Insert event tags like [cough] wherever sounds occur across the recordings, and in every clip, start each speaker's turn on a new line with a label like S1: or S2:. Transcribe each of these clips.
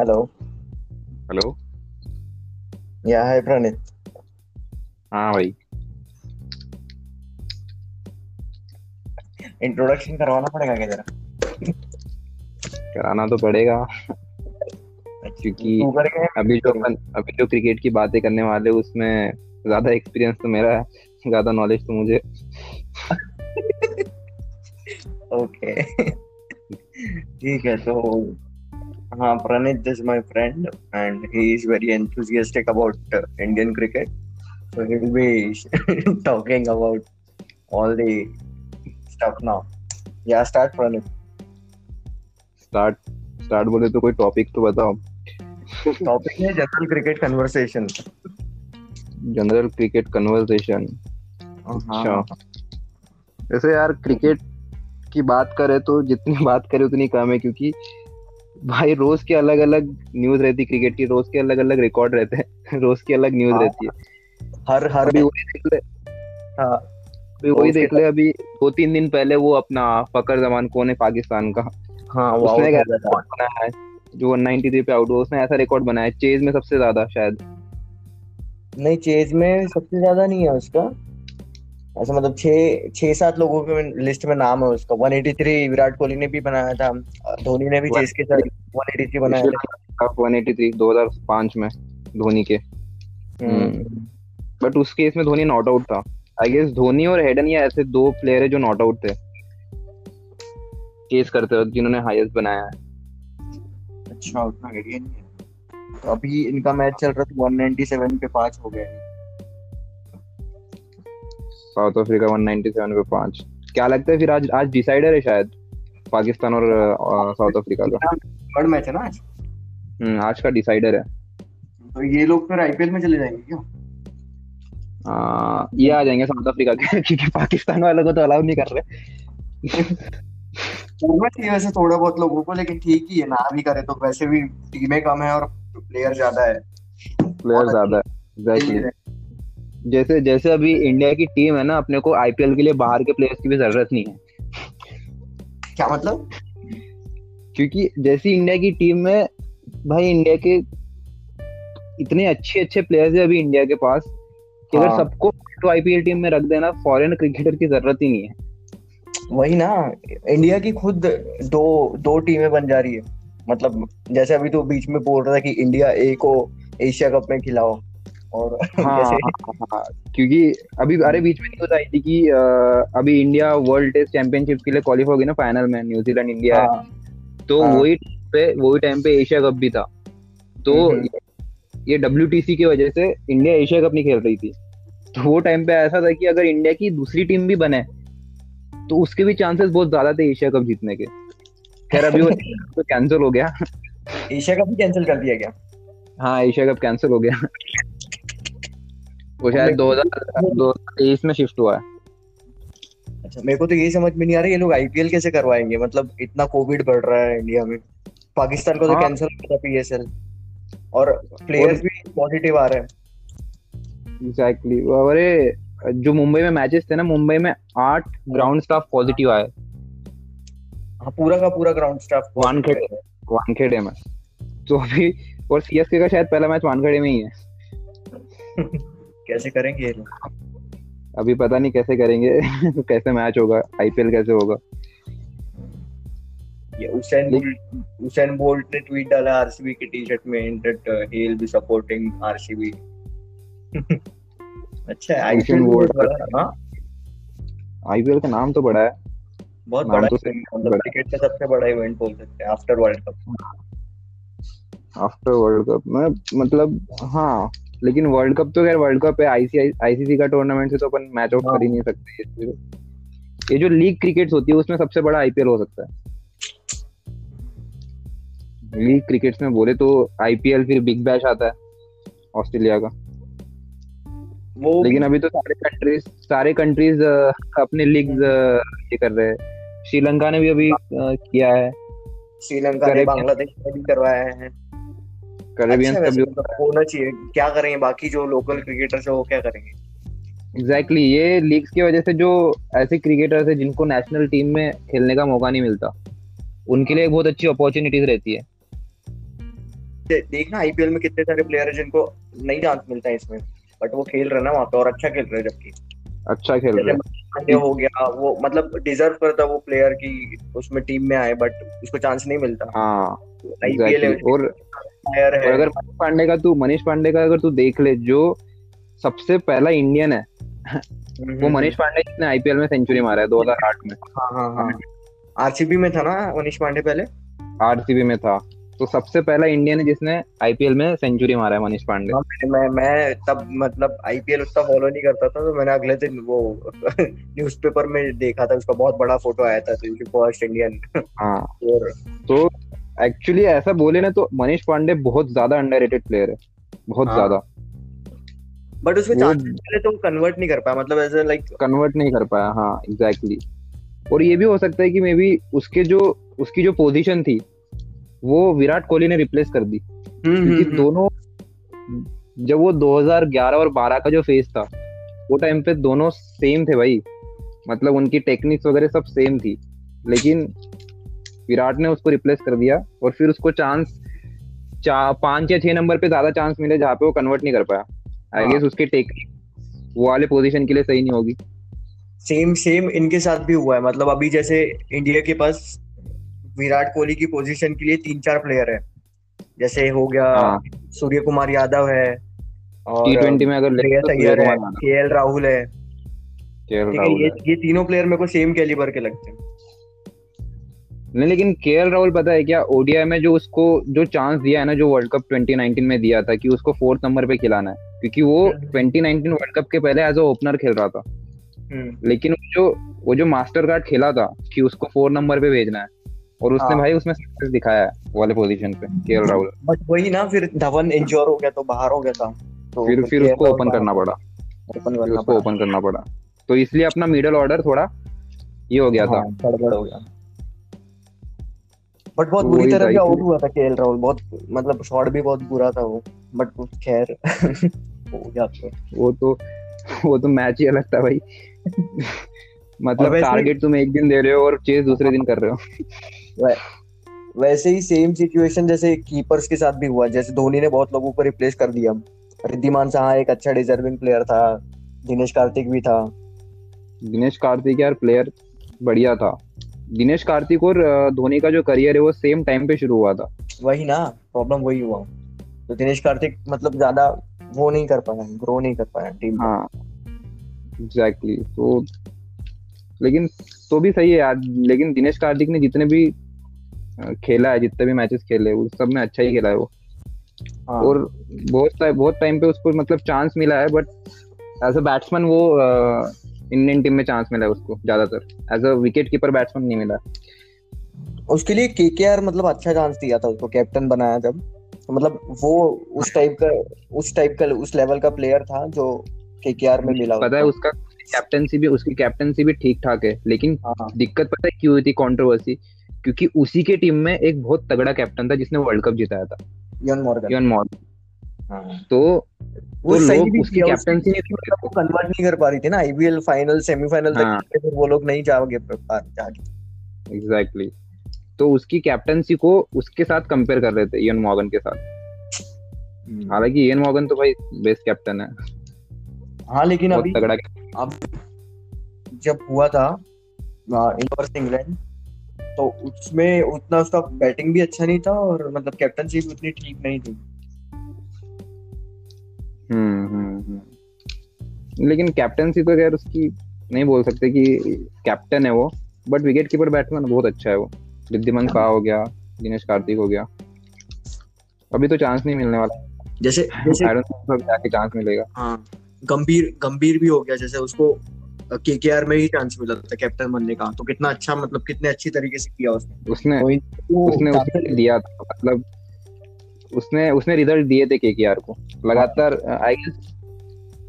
S1: Hello
S2: hello
S1: या हाय प्रणीत
S2: हाँ भाई
S1: इंट्रोडक्शन करवाना पड़ेगा क्या जरा
S2: कराना तो पड़ेगा क्योंकि अभी जो अपन अभी जो क्रिकेट की बातें करने वाले उसमें ज़्यादा एक्सपीरियंस तो मेरा है ज़्यादा नॉलेज तो मुझे।
S1: ओके ठीक है तो हाँ Pranit is my friend and he is very enthusiastic about uh, Indian cricket. So he will be [laughs] talking about all the stuff now. Yeah start Pranit.
S2: Start start बोले तो कोई टॉपिक तो बताओ।
S1: टॉपिक है general cricket conversation
S2: general cricket conversation अच्छा। वैसे यार cricket की बात करें तो जितनी बात करें उतनी कम है क्योंकि भाई रोज के अलग अलग न्यूज़ रहती क्रिकेट की रोज के अलग अलग रिकॉर्ड रहते हैं। [laughs] रोज की अलग न्यूज़
S1: हाँ।
S2: रहती है।
S1: हर हर
S2: अभी वही देख ले।
S1: हाँ।
S2: अभी वही देख ले अभी दो तीन दिन पहले वो अपना फकर जमान कौन है पाकिस्तान का।
S1: हाँ वो
S2: उसने रिकॉर्ड बनाया है? जो 193 पे आउट हुआ उसने ऐसा रिकॉर्ड बनाया चेज में सबसे ज़्यादा शायद।
S1: नहीं चेज में सबसे ज़्यादा नहीं है उसका। ऐसा मतलब छह छह सात लोगों के लिस्ट में नाम है उसका। 183 विराट कोहली ने भी बनाया था। धोनी ने भी चेज के साथ 183 बनाया था।
S2: कप 183 2005 में धोनी के।
S1: हम्म,
S2: बट उस केस में धोनी नॉट आउट था। आई गेस धोनी और हेडन ये ऐसे दो प्लेयर है जो नॉट आउट थे। केस करते वक्त जिन्होंने हाईएस्ट बनाया है।
S1: अच्छा उतना आइडिया नहीं है। तो अभी इनका मैच चल रहा था 197 पे पाँच हो गए
S2: साउथ अफ्रीका 197 पे पाँच। क्या लगता है फिर आज आज डिसाइडर है शायद पाकिस्तान और साउथ अफ्रीका का?
S1: थर्ड मैच है ना आज?
S2: हम्म, आज का डिसाइडर है।
S1: तो ये लोग फिर आईपीएल में चले जाएँगे क्या?
S2: आ, ये आ जाएँगे साउथ अफ्रीका के क्योंकि पाकिस्तान वालों को तो अलाउ नहीं कर रहे।
S1: वैसे थोड़ा बहुत लोगों को लेकिन ठीक ही है ना भी करे तो वैसे भी टीमें कम है और प्लेयर ज़्यादा है।
S2: प्लेयर ज़्यादा है। जैसे जैसे अभी इंडिया की टीम है ना अपने को आईपीएल के लिए बाहर के प्लेयर्स की भी ज़रूरत नहीं है।
S1: क्या मतलब?
S2: क्योंकि जैसी इंडिया की टीम में भाई इंडिया के इतने अच्छे अच्छे प्लेयर्स है अभी इंडिया के पास कि अगर
S1: हाँ।
S2: सबको तो आईपीएल टीम में रख देना फॉरेन क्रिकेटर की ज़रूरत ही नहीं है।
S1: वही ना इंडिया की खुद दो दो टीमें बन जा रही है। मतलब जैसे अभी तो बीच में बोल रहा था कि इंडिया ए को एशिया कप में खिलाओ। और [laughs]
S2: हाँ,
S1: जैसे
S2: हाँ, हाँ, क्योंकि अभी अरे बीच में न्यूज़ आई थी कि अभी इंडिया वर्ल्ड टेस्ट चैंपियनशिप के लिए क्वालिफाई हो गई ना फाइनल में न्यूजीलैंड इंडिया हाँ, तो
S1: हाँ।
S2: वही पे वही टाइम पे एशिया कप भी था। तो
S1: हम्म।
S2: ये डब्ल्यू की वजह से इंडिया एशिया कप नहीं खेल रही थी। तो वो टाइम पे ऐसा था कि अगर इंडिया की दूसरी टीम भी बने तो उसके भी चांसेस बहुत ज़्यादा थे एशिया कप जीतने के। खैर अभी वो [laughs] तो कैंसिल हो गया।
S1: एशिया कप भी कैंसिल कर दिया गया।
S2: हाँ एशिया कप कैंसिल हो गया। वो शायद 2023 में शिफ्ट हुआ है।
S1: अच्छा मेरे को तो ये समझ में नहीं आ रहा ये लोग आईपीएल कैसे करवाएँगे? मतलब इतना कोविड बढ़ रहा है इंडिया में। पाकिस्तान को तो
S2: हाँ।
S1: कैंसिल हो गया पीएसएल और प्लेयर्स भी पॉजिटिव आ रहे हैं।
S2: एग्जैक्टली अरे जो मुंबई में मैचेस थे ना मुंबई में आठ ग्राउंड स्टाफ पॉजिटिव आए।
S1: हाँ पूरा का पूरा ग्राउंड स्टाफ
S2: वानखेड़े वानखेड़े में। तो अभी और सीएसके का शायद पहला मैच वानखेड़े में ही है। [laughs]
S1: कैसे करेंगे ये लोग?
S2: अभी पता नहीं कैसे करेंगे [laughs] कैसे मैच होगा आईपीएल कैसे होगा?
S1: ये उसेन बोल्ट उसेन बोल्ट ने ट्वीट डाला आरसीबी की टी शर्ट में that he will be supporting RCB अच्छा आईपीएल
S2: बोल्ट
S1: है
S2: आईपीएल का नाम तो बड़ा है।
S1: बहुत बड़ा
S2: तो
S1: मतलब
S2: बड़ा
S1: क्रिकेट का सबसे बड़ा इवेंट बोल सकते हैं after world cup
S2: after world cup में मतलब हाँ लेकिन वर्ल्ड कप तो खैर वर्ल्ड कप है आईसीसी का टूर्नामेंट से तो अपन मैच आउट कर ही नहीं सकते ये- जो लीग क्रिकेट होती है उसमें सबसे बड़ा आईपीएल हो सकता है। लीग क्रिकेट्स में बोले तो आईपीएल फिर बिग बैश आता है ऑस्ट्रेलिया का।
S1: वो
S2: लेकिन अभी तो सारे कंट्रीज़ सारे कंट्रीज़ अपने लीग ये कर रहे हैं। श्रीलंका ने भी अभी किया है।
S1: श्रीलंका ने बांग्लादेश में भी करवाया है।
S2: कैरेबियन
S1: अच्छा मतलब होना चाहिए। क्या करेंगे बाकी जो लोकल क्रिकेटर्स है वो क्या करेंगे?
S2: एग्जैक्टली exactly, ये लीग्स की वजह से जो ऐसे क्रिकेटर्स है जिनको नेशनल टीम में खेलने का मौका नहीं मिलता उनके लिए एक बहुत अच्छी अपॉर्चुनिटीज़ रहती है।
S1: देखना आईपीएल में कितने सारे प्लेयर है जिनको नहीं चांस मिलता है इसमें बट वो खेल रहे ना वहाँ पे और अच्छा खेल रहे हैं जबकि।
S2: अच्छा खेल रहे
S1: पांडे हो गया वो मतलब डिजर्व करता वो प्लेयर की उसमें टीम में आए बट उसको चांस नहीं मिलता।
S2: हाँ
S1: आईपीएल
S2: और प्लेयर है। अगर मनीष पांडे का तू मनीष पांडे का अगर तू देख ले जो सबसे पहला इंडियन है हम्म, वो हम्म, मनीष हम्म। पांडे जिसने आईपीएल में सेंचुरी मारा है 2008 में।
S1: हाँ हाँ हाँ। आरसीबी में था ना मनीष पांडे पहले?
S2: आरसीबी में था। तो सबसे पहला इंडियन है जिसने आईपीएल में सेंचुरी मारा है मनीष पांडे। हाँ,
S1: मैं मैं तब मतलब आईपीएल उतना फॉलो नहीं करता था तो मैंने अगले दिन वो [laughs] न्यूज़पेपर में देखा था उसका बहुत बड़ा फ़ोटो आया था तो फ़र्स्ट इंडियन
S2: हाँ। तो एक्चुअली ऐसा बोले ना तो मनीष पांडे बहुत ज़्यादा अंडररेटेड प्लेयर है बहुत हाँ. ज़्यादा
S1: बट उसमें चांसेस तो कन्वर्ट नहीं कर पाया मतलब ऐसे लाइक
S2: कन्वर्ट नहीं कर पाया हाँ एग्जैक्टली exactly. और ये भी हो सकता है कि मे बी उसके जो उसकी जो पोजीशन थी वो विराट कोहली ने रिप्लेस कर दी हम्म, क्योंकि हम्म, हम्म। दोनों जब वो 2011 और 12 का जो फ़ेज़ था वो टाइम पे दोनों सेम थे भाई मतलब उनकी टेक्निक्स वगैरह सब सेम थी लेकिन विराट ने उसको रिप्लेस कर दिया और फिर उसको चांस चार पाँच या छह नंबर पे ज़्यादा चांस मिले जहाँ पे वो कन्वर्ट नहीं कर पाया। आई गेस हाँ। उसकी टेक्निक वो वाले पोजीशन के लिए सही नहीं होगी।
S1: सेम सेम इनके साथ भी हुआ है। मतलब अभी जैसे इंडिया के पास विराट कोहली की पोजीशन के लिए तीन चार प्लेयर है। जैसे हो गया हाँ। सूर्य कुमार यादव है
S2: और टी ट्वेंटी में अगर
S1: के एल राहुल है ये ये तीनों प्लेयर मेरे को सेम कैलिबर के लगते हैं।
S2: नहीं लेकिन के राहुल पता है क्या? ओडीआई में जो उसको जो चांस दिया है ना जो वर्ल्ड कप 2019 में दिया था कि उसको फोर्थ नंबर पे खिलाना है। क्योंकि वो 2019 वर्ल्ड कप के पहले एज अ ओपनर खेल रहा था। हम्म। लेकिन वो जो वो जो मास्टर कार्ड खेला था कि उसको फोर नंबर पे भेजना है और उसने हाँ। भाई उसमें सक्सेस दिखाया है वाले पोजीशन पे के राहुल
S1: बट वही ना फिर धवन इंजोर हो गया तो बाहर हो गया था
S2: तो फिर फिर उसको ओपन करना पड़ा। ओपन उसको ओपन करना पड़ा। तो इसलिए अपना मिडल ऑर्डर थोड़ा ये हो गया था। गड़बड़ हो गया।
S1: बट बहुत बुरी तरह से आउट हुआ था केएल राहुल। बहुत मतलब शॉट भी बहुत बुरा था वो। बट खैर हो गया तो।
S2: वो तो वो तो मैच ही अलग था भाई। मतलब टारगेट तुम एक दिन दे रहे हो और चेज दूसरे दिन कर रहे हो।
S1: वैसे ही सेम सिचुएशन जैसे कीपर्स के साथ भी हुआ। जैसे धोनी ने बहुत लोगों को रिप्लेस कर दिया। रिद्धिमान साहा एक अच्छा डिजर्विंग प्लेयर था। दिनेश कार्तिक भी था।
S2: दिनेश कार्तिक यार प्लेयर बढ़िया था। दिनेश कार्तिक और धोनी का जो करियर है वो सेम टाइम पे शुरू हुआ था
S1: वही ना प्रॉब्लम वही हुआ तो दिनेश कार्तिक मतलब ज़्यादा वो नहीं कर पाया ग्रो नहीं कर पाया टीम
S2: हाँ एग्जैक्टली exactly. तो लेकिन तो भी सही है यार लेकिन दिनेश कार्तिक ने जितने भी खेला है जितने भी मैचेस खेले उस सब में अच्छा ही खेला है वो हाँ. और बहुत बहुत टाइम पे उसको मतलब चांस मिला है बट एज अ बैट्समैन वो इंडियन टीम में चांस मिला उसको ज़्यादातर। As a wicket keeper batsman नहीं मिला।
S1: उसके लिए केकेआर मतलब अच्छा चांस दिया था उसको कैप्टन बनाया जब। तो मतलब वो उस टाइप का उस टाइप का उस लेवल का प्लेयर था जो केकेआर में मिला
S2: पता है उसका। कैप्टनसी भी उसकी कैप्टनसी भी ठीक ठाक है लेकिन हाँ। दिक्कत पता है क्यों हुई थी कंट्रोवर्सी क्योंकि उसी के टीम में एक बहुत तगड़ा कैप्टन था जिसने वर्ल्ड कप जिताया था।
S1: यन मॉर्गन
S2: यन मॉर्गन तो वो तो लोग उसकी कैप्टनसी
S1: वो कन्वर्ट नहीं कर पा रही थी ना आईपीएल फाइनल सेमीफाइनल तक हाँ। फिर वो लोग नहीं जाओगे
S2: जाके एग्जैक्टली तो उसकी कैप्टनसी को उसके साथ कंपेयर कर रहे थे इयन मॉर्गन के साथ हम्म। हालाँकि इयन मॉर्गन तो भाई बेस्ट कैप्टन है
S1: हाँ लेकिन अभी तगड़ा अब जब हुआ था इंग्लैंड इंग्लैंड तो उसमें उतना उसका बैटिंग भी अच्छा नहीं था और मतलब कैप्टनसी भी उतनी ठीक नहीं थी।
S2: लेकिन कैप्टनसी तो खैर उसकी नहीं बोल सकते कि कैप्टन है वो बट विकेट कीपर बैट्समैन बहुत अच्छा है वो। रिद्धिमान का हो गया दिनेश कार्तिक हो गया। अभी तो चांस नहीं मिलने वाला।
S1: जैसे जैसे
S2: जाके चांस मिलेगा।
S1: हाँ गंभीर गंभीर भी हो गया जैसे उसको केकेआर में ही चांस मिला था कैप्टन बनने का। तो कितना अच्छा मतलब कितने अच्छी तरीके से किया उसने।
S2: उसने उसने उसने दिया था मतलब उसने उसने रिज़ल्ट दिए थे केकेआर को। लगातार आई गेस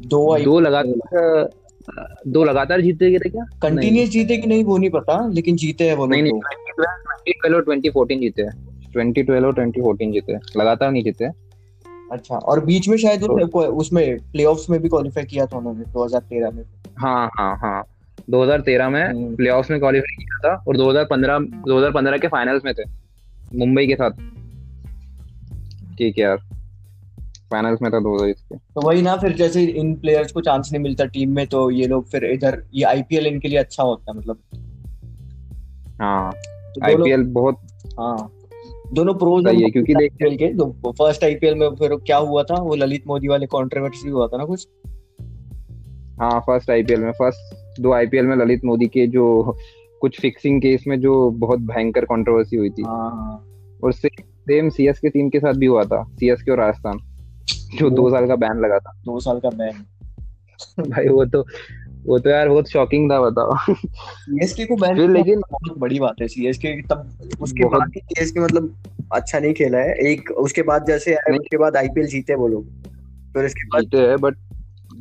S1: दो
S2: दो लगातार दो लगातार जीते गए थे क्या?
S1: कंटिन्यूस जीते कि नहीं वो नहीं पता लेकिन जीते हैं वो
S2: नहीं नहीं ट्वेंटी और ट्वेंटी फोर्टीन जीते हैं। ट्वेंटी ट्वेल्व और ट्वेंटी फोर्टीन जीते लगातार नहीं जीते
S1: अच्छा और बीच में शायद तो, उसमें प्लेऑफ्स में भी क्वालिफाई किया था उन्होंने 2013 में।
S2: हाँ हाँ हाँ। 2013 में प्लेऑफ्स हम्म। में क्वालिफाई किया था और 2015 2015 के फाइनल्स में थे मुंबई के साथ। ठीक है यार फाइनल्स में था 2020 के
S1: तो वही ना फिर जैसे इन प्लेयर्स को चांस नहीं मिलता टीम में तो ये लोग फिर इधर ये आईपीएल इनके लिए अच्छा होता है मतलब।
S2: हाँ
S1: तो
S2: आईपीएल बहुत
S1: हाँ दोनों प्रोज
S2: है क्योंकि देख
S1: आईपीएल के। तो फ़र्स्ट आईपीएल में फिर क्या हुआ था वो ललित मोदी वाले कंट्रोवर्सी हुआ था ना कुछ?
S2: हाँ फ़र्स्ट आईपीएल में फ़र्स्ट दो आईपीएल में ललित मोदी के जो कुछ फिक्सिंग केस में जो बहुत भयंकर कंट्रोवर्सी हुई थी।
S1: हाँ हाँ।
S2: और सेम सीएस के टीम के साथ भी हुआ था सीएस के और राजस्थान जो दो साल का बैन लगा था।
S1: दो साल का बैन
S2: भाई वो तो वो तो यार बहुत शॉकिंग था बताओ।
S1: सीएसके को बैन
S2: फिर लेकिन
S1: बहुत बड़ी बात है सीएसके तब उसके बाद ही सीएसके मतलब अच्छा नहीं खेला है। एक उसके बाद जैसे आए उसके बाद आईपीएल जीते वो लोग। फिर उसके बाद
S2: जीते हैं बट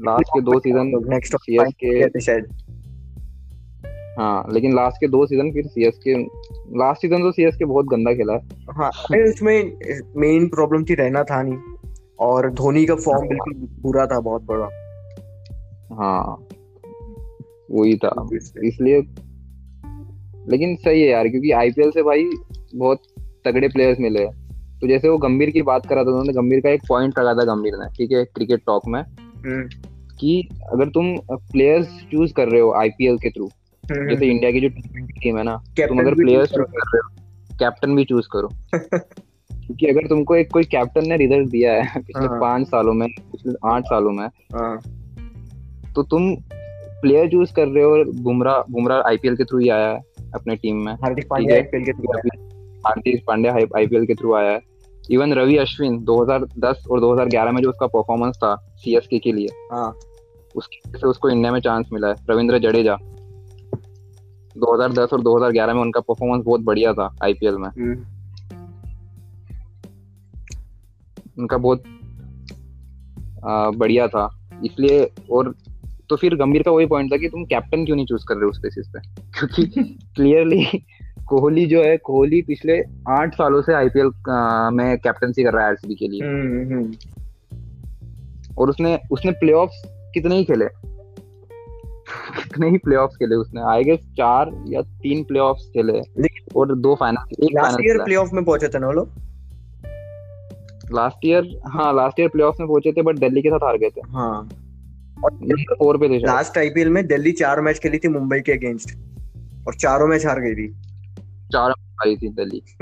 S2: लास्ट के दो सीज़न
S1: नेक्स्ट
S2: सीएसके
S1: शायद।
S2: हाँ लेकिन लास्ट के दो सीज़न फिर सीएसके लास्ट सीज़न तो सीएसके बहुत गंदा खेला है।
S1: हाँ उसमें मेन प्रॉब्लम थी रहना था नहीं। और धोनी का फॉर्म बिल्कुल बुरा था बहुत बड़ा।
S2: हाँ वही था। इसलिए लेकिन सही है यार क्योंकि आईपीएल से भाई बहुत तगड़े प्लेयर्स मिले हैं। तो जैसे वो गंभीर की बात करा था उन्होंने गंभीर का एक पॉइंट रखा था गंभीर ने ठीक है क्रिकेट टॉक में।
S1: हम्म,
S2: कि अगर तुम प्लेयर्स चूज़ कर रहे हो आईपीएल के थ्रू जैसे इंडिया की जो टीम है ना तुम अगर प्लेयर्स चूज़ कर रहे हो कैप्टन भी चूज़ करो। [laughs] क्योंकि अगर तुमको एक कोई कैप्टन ने रिज़ल्ट दिया है पिछले
S1: हाँ।
S2: पाँच सालों में पिछले आठ सालों में
S1: हाँ।
S2: तो तुम प्लेयर चूज़ कर रहे हो और बुमराह बुमराह आईपीएल के थ्रू ही आया है अपने टीम में।
S1: हार्दिक पांड्या आईपीएल के थ्रू आया।
S2: हार्दिक पांड्या आईपीएल के थ्रू आया है। इवन रवि अश्विन 2010 और 2011 में जो उसका परफॉर्मेंस था सीएसके के लिए
S1: हाँ।
S2: उसकी से उसको इंडिया में चांस मिला है। रविंद्र जडेजा। 2010 और 2011 में उनका परफॉर्मेंस बहुत बढ़िया था आईपीएल में।
S1: हम्म,
S2: उनका बहुत आ, बढ़िया था। इसलिए और तो फिर गंभीर का वही पॉइंट था कि तुम कैप्टन क्यों नहीं चूज़ कर रहे उस बेसिस पे? [laughs] क्योंकि क्लियरली कोहली जो है कोहली पिछले आठ सालों से आईपीएल में कैप्टनसी कर रहा है आरसीबी के लिए।
S1: हम्म, हम्म।
S2: और उसने उसने प्लेऑफ्स कितने ही खेले। कितने ही प्लेऑफ्स खेले उसने। आई गेस चार या तीन प्लेऑफ्स खेले। और दो फाइनल एक
S1: लास्ट ईयर प्लेऑफ में पहुँचे थे ना वो लोग?
S2: लास्ट ईयर हाँ लास्ट ईयर प्लेऑफ्स में पहुँचे थे बट दिल्ली के साथ हार गए थे।
S1: हाँ। और
S2: फोर पे थे
S1: लास्ट आईपीएल में दिल्ली चार मैच खेली थी मुंबई के अगेंस्ट और चारों मैच हार गई थी।
S2: चार आई थी दिल्ली। [laughs]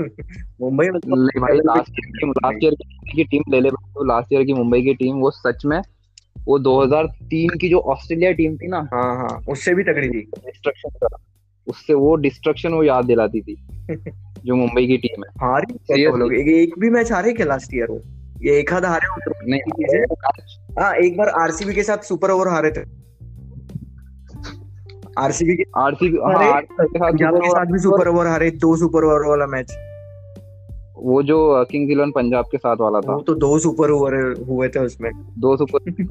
S1: मुंबई मतलब
S2: ले भाई लास्ट ईयर की लास्ट ईयर की टीम ले ले तो लास्ट ईयर की मुंबई की टीम वो सच में वो 2003 की जो ऑस्ट्रेलिया टीम थी ना
S1: हाँ हाँ उससे भी तगड़ी थी।
S2: डिस्ट्रक्शन का उससे वो डिस्ट्रक्शन वो याद दिलाती थी [laughs] जो मुंबई की टीम है।
S1: हारी वो लोग। एक, एक भी मैच हारे क्या लास्ट ईयर वो? ये एक आधा हारे हो।
S2: नहीं
S1: हाँ। एक बार आरसीबी के साथ सुपर ओवर हारे थे। आरसीबी के
S2: आरसीबी हाँ के
S1: के साथ भी सुपर ओवर हारे दो सुपर ओवर वाला मैच
S2: वो जो किंग्स इलेवन पंजाब के साथ वाला था।
S1: वो तो दो सुपर ओवर हुए थे उसमें।
S2: दो सुपर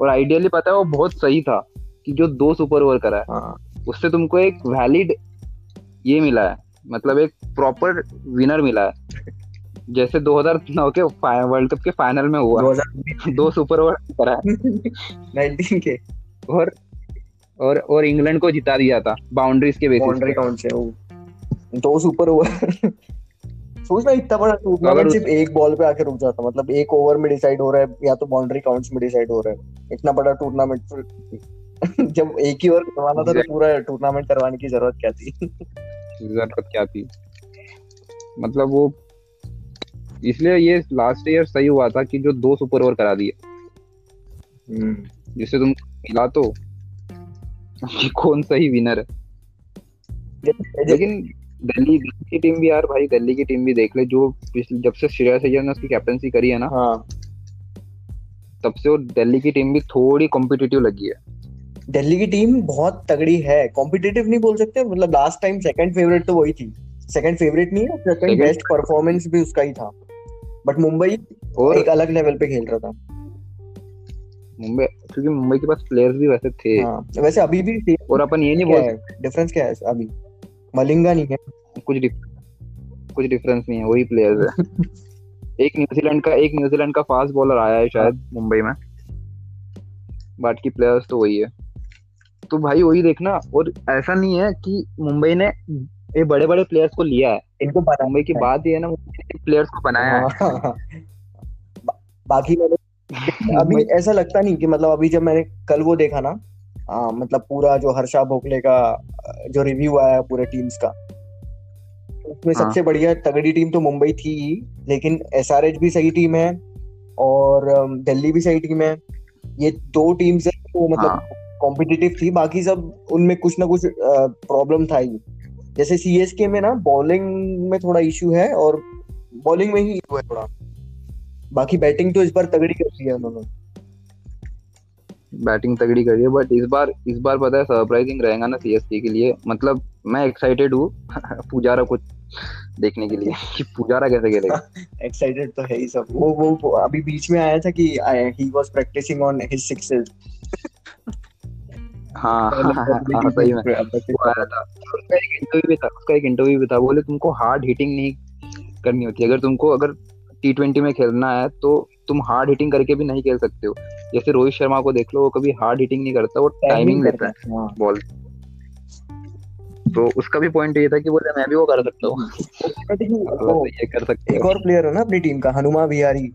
S2: और आइडियली पता है वो बहुत सही था कि जो दो सुपर ओवर करा है
S1: हाँ।
S2: उससे तुमको एक वैलिड ये मिला है मतलब एक प्रॉपर विनर मिला है। जैसे 2009 के वर्ल्ड कप के फाइनल में हुआ।
S1: 2019
S2: दो सुपर ओवर करा है।
S1: के।
S2: और और और इंग्लैंड को जिता दिया था बाउंड्रीज के बेसिस
S1: बाउंड्री काउंट से? वो दो सुपर ओवर सोचना इतना बड़ा टूर्नामेंट सिर्फ़ एक बॉल पे आके रुक जाता मतलब एक ओवर में डिसाइड हो रहा है या तो बाउंड्री काउंट्स में डिसाइड हो रहा है। इतना बड़ा टूर्नामेंट [laughs] जब एक ही ओवर करवाना था तो पूरा टूर्नामेंट करवाने की ज़रूरत क्या थी?
S2: ज़रूरत क्या थी? मतलब वो इसलिए ये लास्ट ईयर सही हुआ था कि जो दो सुपर ओवर करा दिए। जिससे तुम मिला तो कौन सही विनर है? लेकिन दिल्ली की टीम भी यार भाई दिल्ली की टीम भी देख ले जो जब से श्रेयस अय्यर ने उसकी कैप्टनसी करी है ना
S1: हाँ।
S2: तब से वो दिल्ली की टीम भी थोड़ी कॉम्पिटिटिव लगी है।
S1: दिल्ली की टीम बहुत तगड़ी है। कॉम्पिटिटिव नहीं बोल सकते मतलब लास्ट टाइम सेकंड फेवरेट तो वही थी। सेकंड फेवरेट नहीं है सेकंड बेस्ट परफॉर्मेंस भी उसका ही था। बट मुंबई
S2: और
S1: एक अलग लेवल पे खेल रहा था।
S2: मुंबई क्योंकि मुंबई के पास प्लेयर्स भी वैसे थे।
S1: हाँ वैसे अभी भी थे
S2: और अपन ये नहीं बोल
S1: डिफरेंस क्या है अभी? मलिंगा नहीं है
S2: कुछ डिफ- कुछ डिफरेंस नहीं है वही प्लेयर्स है। [laughs] एक न्यूजीलैंड का एक न्यूजीलैंड का फास्ट बॉलर आया है शायद मुंबई में। बाकी प्लेयर्स तो वही है। तो भाई वही देखना और ऐसा नहीं है कि मुंबई ने ये बड़े बड़े प्लेयर्स को लिया है।
S1: इनको
S2: मुंबई की बात ये है ना मुंबई प्लेयर्स को बनाया है। [laughs]
S1: हाँ, बाकी मैंने [laughs] अभी ऐसा लगता नहीं कि मतलब अभी जब मैंने कल वो देखा ना आ, मतलब पूरा जो हर्षा भोगले का जो रिव्यू आया पूरे टीम्स का। उसमें
S2: हाँ।
S1: सबसे बढ़िया तगड़ी टीम तो मुंबई थी ही लेकिन एसआरएच भी सही टीम है और दिल्ली भी सही टीम है। ये दो टीम्स है वो मतलब
S2: हाँ।
S1: कॉम्पिटिटिव थी बाकी सब उनमें कुछ ना कुछ प्रॉब्लम था ही। जैसे सीएसके में ना बॉलिंग में थोड़ा इशू है और बॉलिंग में ही इशू है थोड़ा। बाकी बैटिंग तो इस बार तगड़ी कर दी है उन्होंने।
S2: बैटिंग तगड़ी करी है बट इस बार इस बार पता है सरप्राइजिंग रहेगा ना सीएसके के लिए। मतलब मैं एक्साइटेड हूँ [laughs] पुजारा को देखने के लिए कि पुजारा कैसे खेलेगा। [laughs]
S1: एक्साइटेड तो है ही सब। वो वो, अभी बीच में आया था कि he was practising on his sixes
S2: हाँ हाँ, हाँ सही में। आया था। उसका एक इंटरव्यू भी था उसका एक इंटरव्यू भी था। बोले तुमको हार्ड हिटिंग नहीं करनी होती। अगर तुमको अगर टी ट्वेंटी में खेलना है तो तुम हार्ड हिटिंग करके भी नहीं खेल सकते हो। जैसे रोहित शर्मा को देख लो वो कभी हार्ड हिटिंग नहीं करता वो टाइमिंग लेता है
S1: हाँ।
S2: बॉल तो उसका भी पॉइंट ये था कि बोले मैं भी वो कर सकता हूँ। [laughs] ये कर सकते
S1: एक और प्लेयर है ना अपनी टीम का हनुमा विहारी।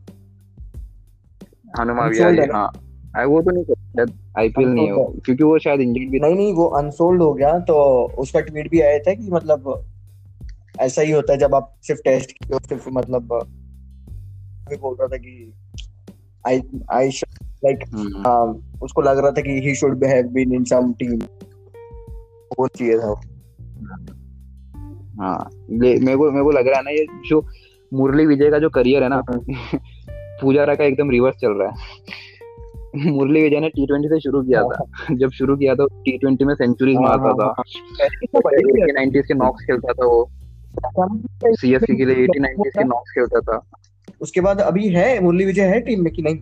S2: हनुमा विहारी
S1: है ना?
S2: हाँ। आ, वो तो नहीं करता शायद आईपीएल नहीं है क्योंकि वो शायद इंजर्ड भी
S1: नहीं नहीं वो अनसोल्ड हो गया तो उसका ट्वीट भी आया था कि मतलब ऐसा ही होता है जब आप सिर्फ़ टेस्ट की सिर्फ़ मतलब भी बोल रहा था कि आई आई लाइक उसको लग रहा था कि he should have been in some team वो चाहिए था
S2: हाँ मेरे को मेरे को लग रहा है ना ये जो मुरली विजय का जो करियर है ना पुजारा का एकदम रिवर्स चल रहा है। [laughs] मुरली विजय ने टी ट्वेंटी से शुरू किया था। जब शुरू किया था टी ट्वेंटी में सेंचुरीज
S1: हाँ,
S2: मारता
S1: हाँ,
S2: था। नाइनटीज के नॉक्स खेलता था वो। सीएसके के लिए एटी नाइनटीज के नॉक्स खेलता था।
S1: उसके बाद अभी है, मुरली विजय है टीम में कि नहीं?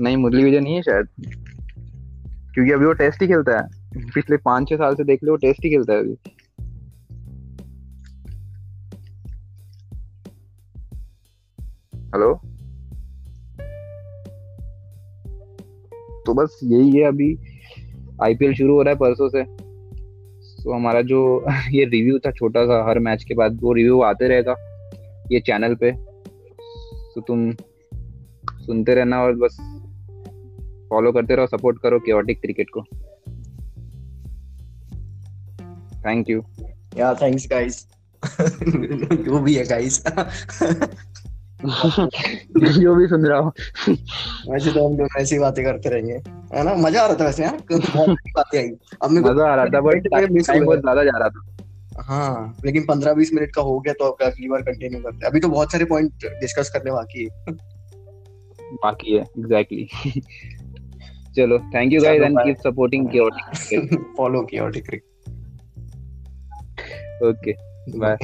S2: नहीं, मुरली विजय नहीं है शायद। क्योंकि अभी वो टेस्ट ही खेलता है। पिछले पाँच छह साल से देख लो, वो टेस्ट ही खेलता है अभी। हेलो तो बस यही है अभी। आईपीएल शुरू हो रहा है परसों से। तो हमारा जो [laughs] ये रिव्यू था छोटा सा, हर मैच के बाद वो रिव्यू आते रहेगा। ये चैनल पे। तो तुम सुनते रहना और बस फॉलो करते रहो सपोर्ट करो केओटिक क्रिकेट को। थैंक यू
S1: या थैंक्स गाइस जो भी है गाइस [laughs]
S2: जो भी सुन रहा हो।
S1: वैसे तो हम दोनों ऐसी बातें करते रहेंगे। है ना? मज़ा आ रहा था वैसे यार [laughs] बातें आई। अब मेरे
S2: मज़ा आ रहा था बट टाइम [laughs] बहुत ज़्यादा जा रहा था।
S1: हाँ लेकिन पंद्रह बीस मिनट का हो गया तो अब अगली बार कंटिन्यू करते हैं। अभी तो बहुत सारे पॉइंट डिस्कस करने बाकी है। [laughs]
S2: बाकी है एग्जैक्टली [laughs] चलो thank you guys and keep supporting chaotic
S1: follow chaotic
S2: okay bye